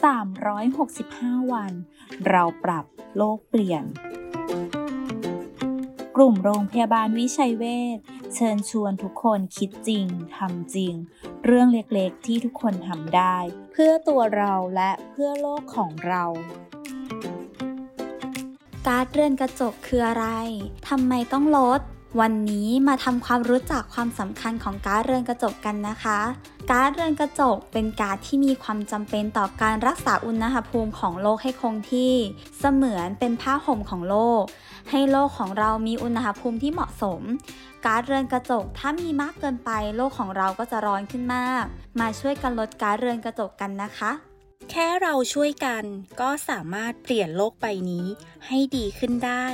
365 วัน เราปรับโลกเปลี่ยน กลุ่มโรงพยาบาลวิชัยเวชเชิญชวนทุกคนคิดจริงทำจริง เรื่องเล็กๆที่ทุกคนทำได้ เพื่อตัวเราและเพื่อโลกของเราการ์ดเรือนกระจกคืออะไร ทำไมต้องลด วันนี้มาทำความรู้จักความสำคัญของการ์ดเรือนกระจกกันนะคะ การ์ดเรือนกระจกเป็นการ์ดที่มีความจำเป็นต่อการรักษาอุณหภูมิของโลกให้คงที่ เสมือนเป็นผ้าห่มของโลก ให้โลกของเรามีอุณหภูมิที่เหมาะสม การ์ดเรือนกระจกถ้ามีมากเกินไป โลกของเราก็จะร้อนขึ้นมาก มาช่วยกันลดการ์ดเรือนกระจกกันนะคะแค่เราช่วยกันก็สามารถเปลี่ยนโลกใบนี้ให้ดีขึ้นได้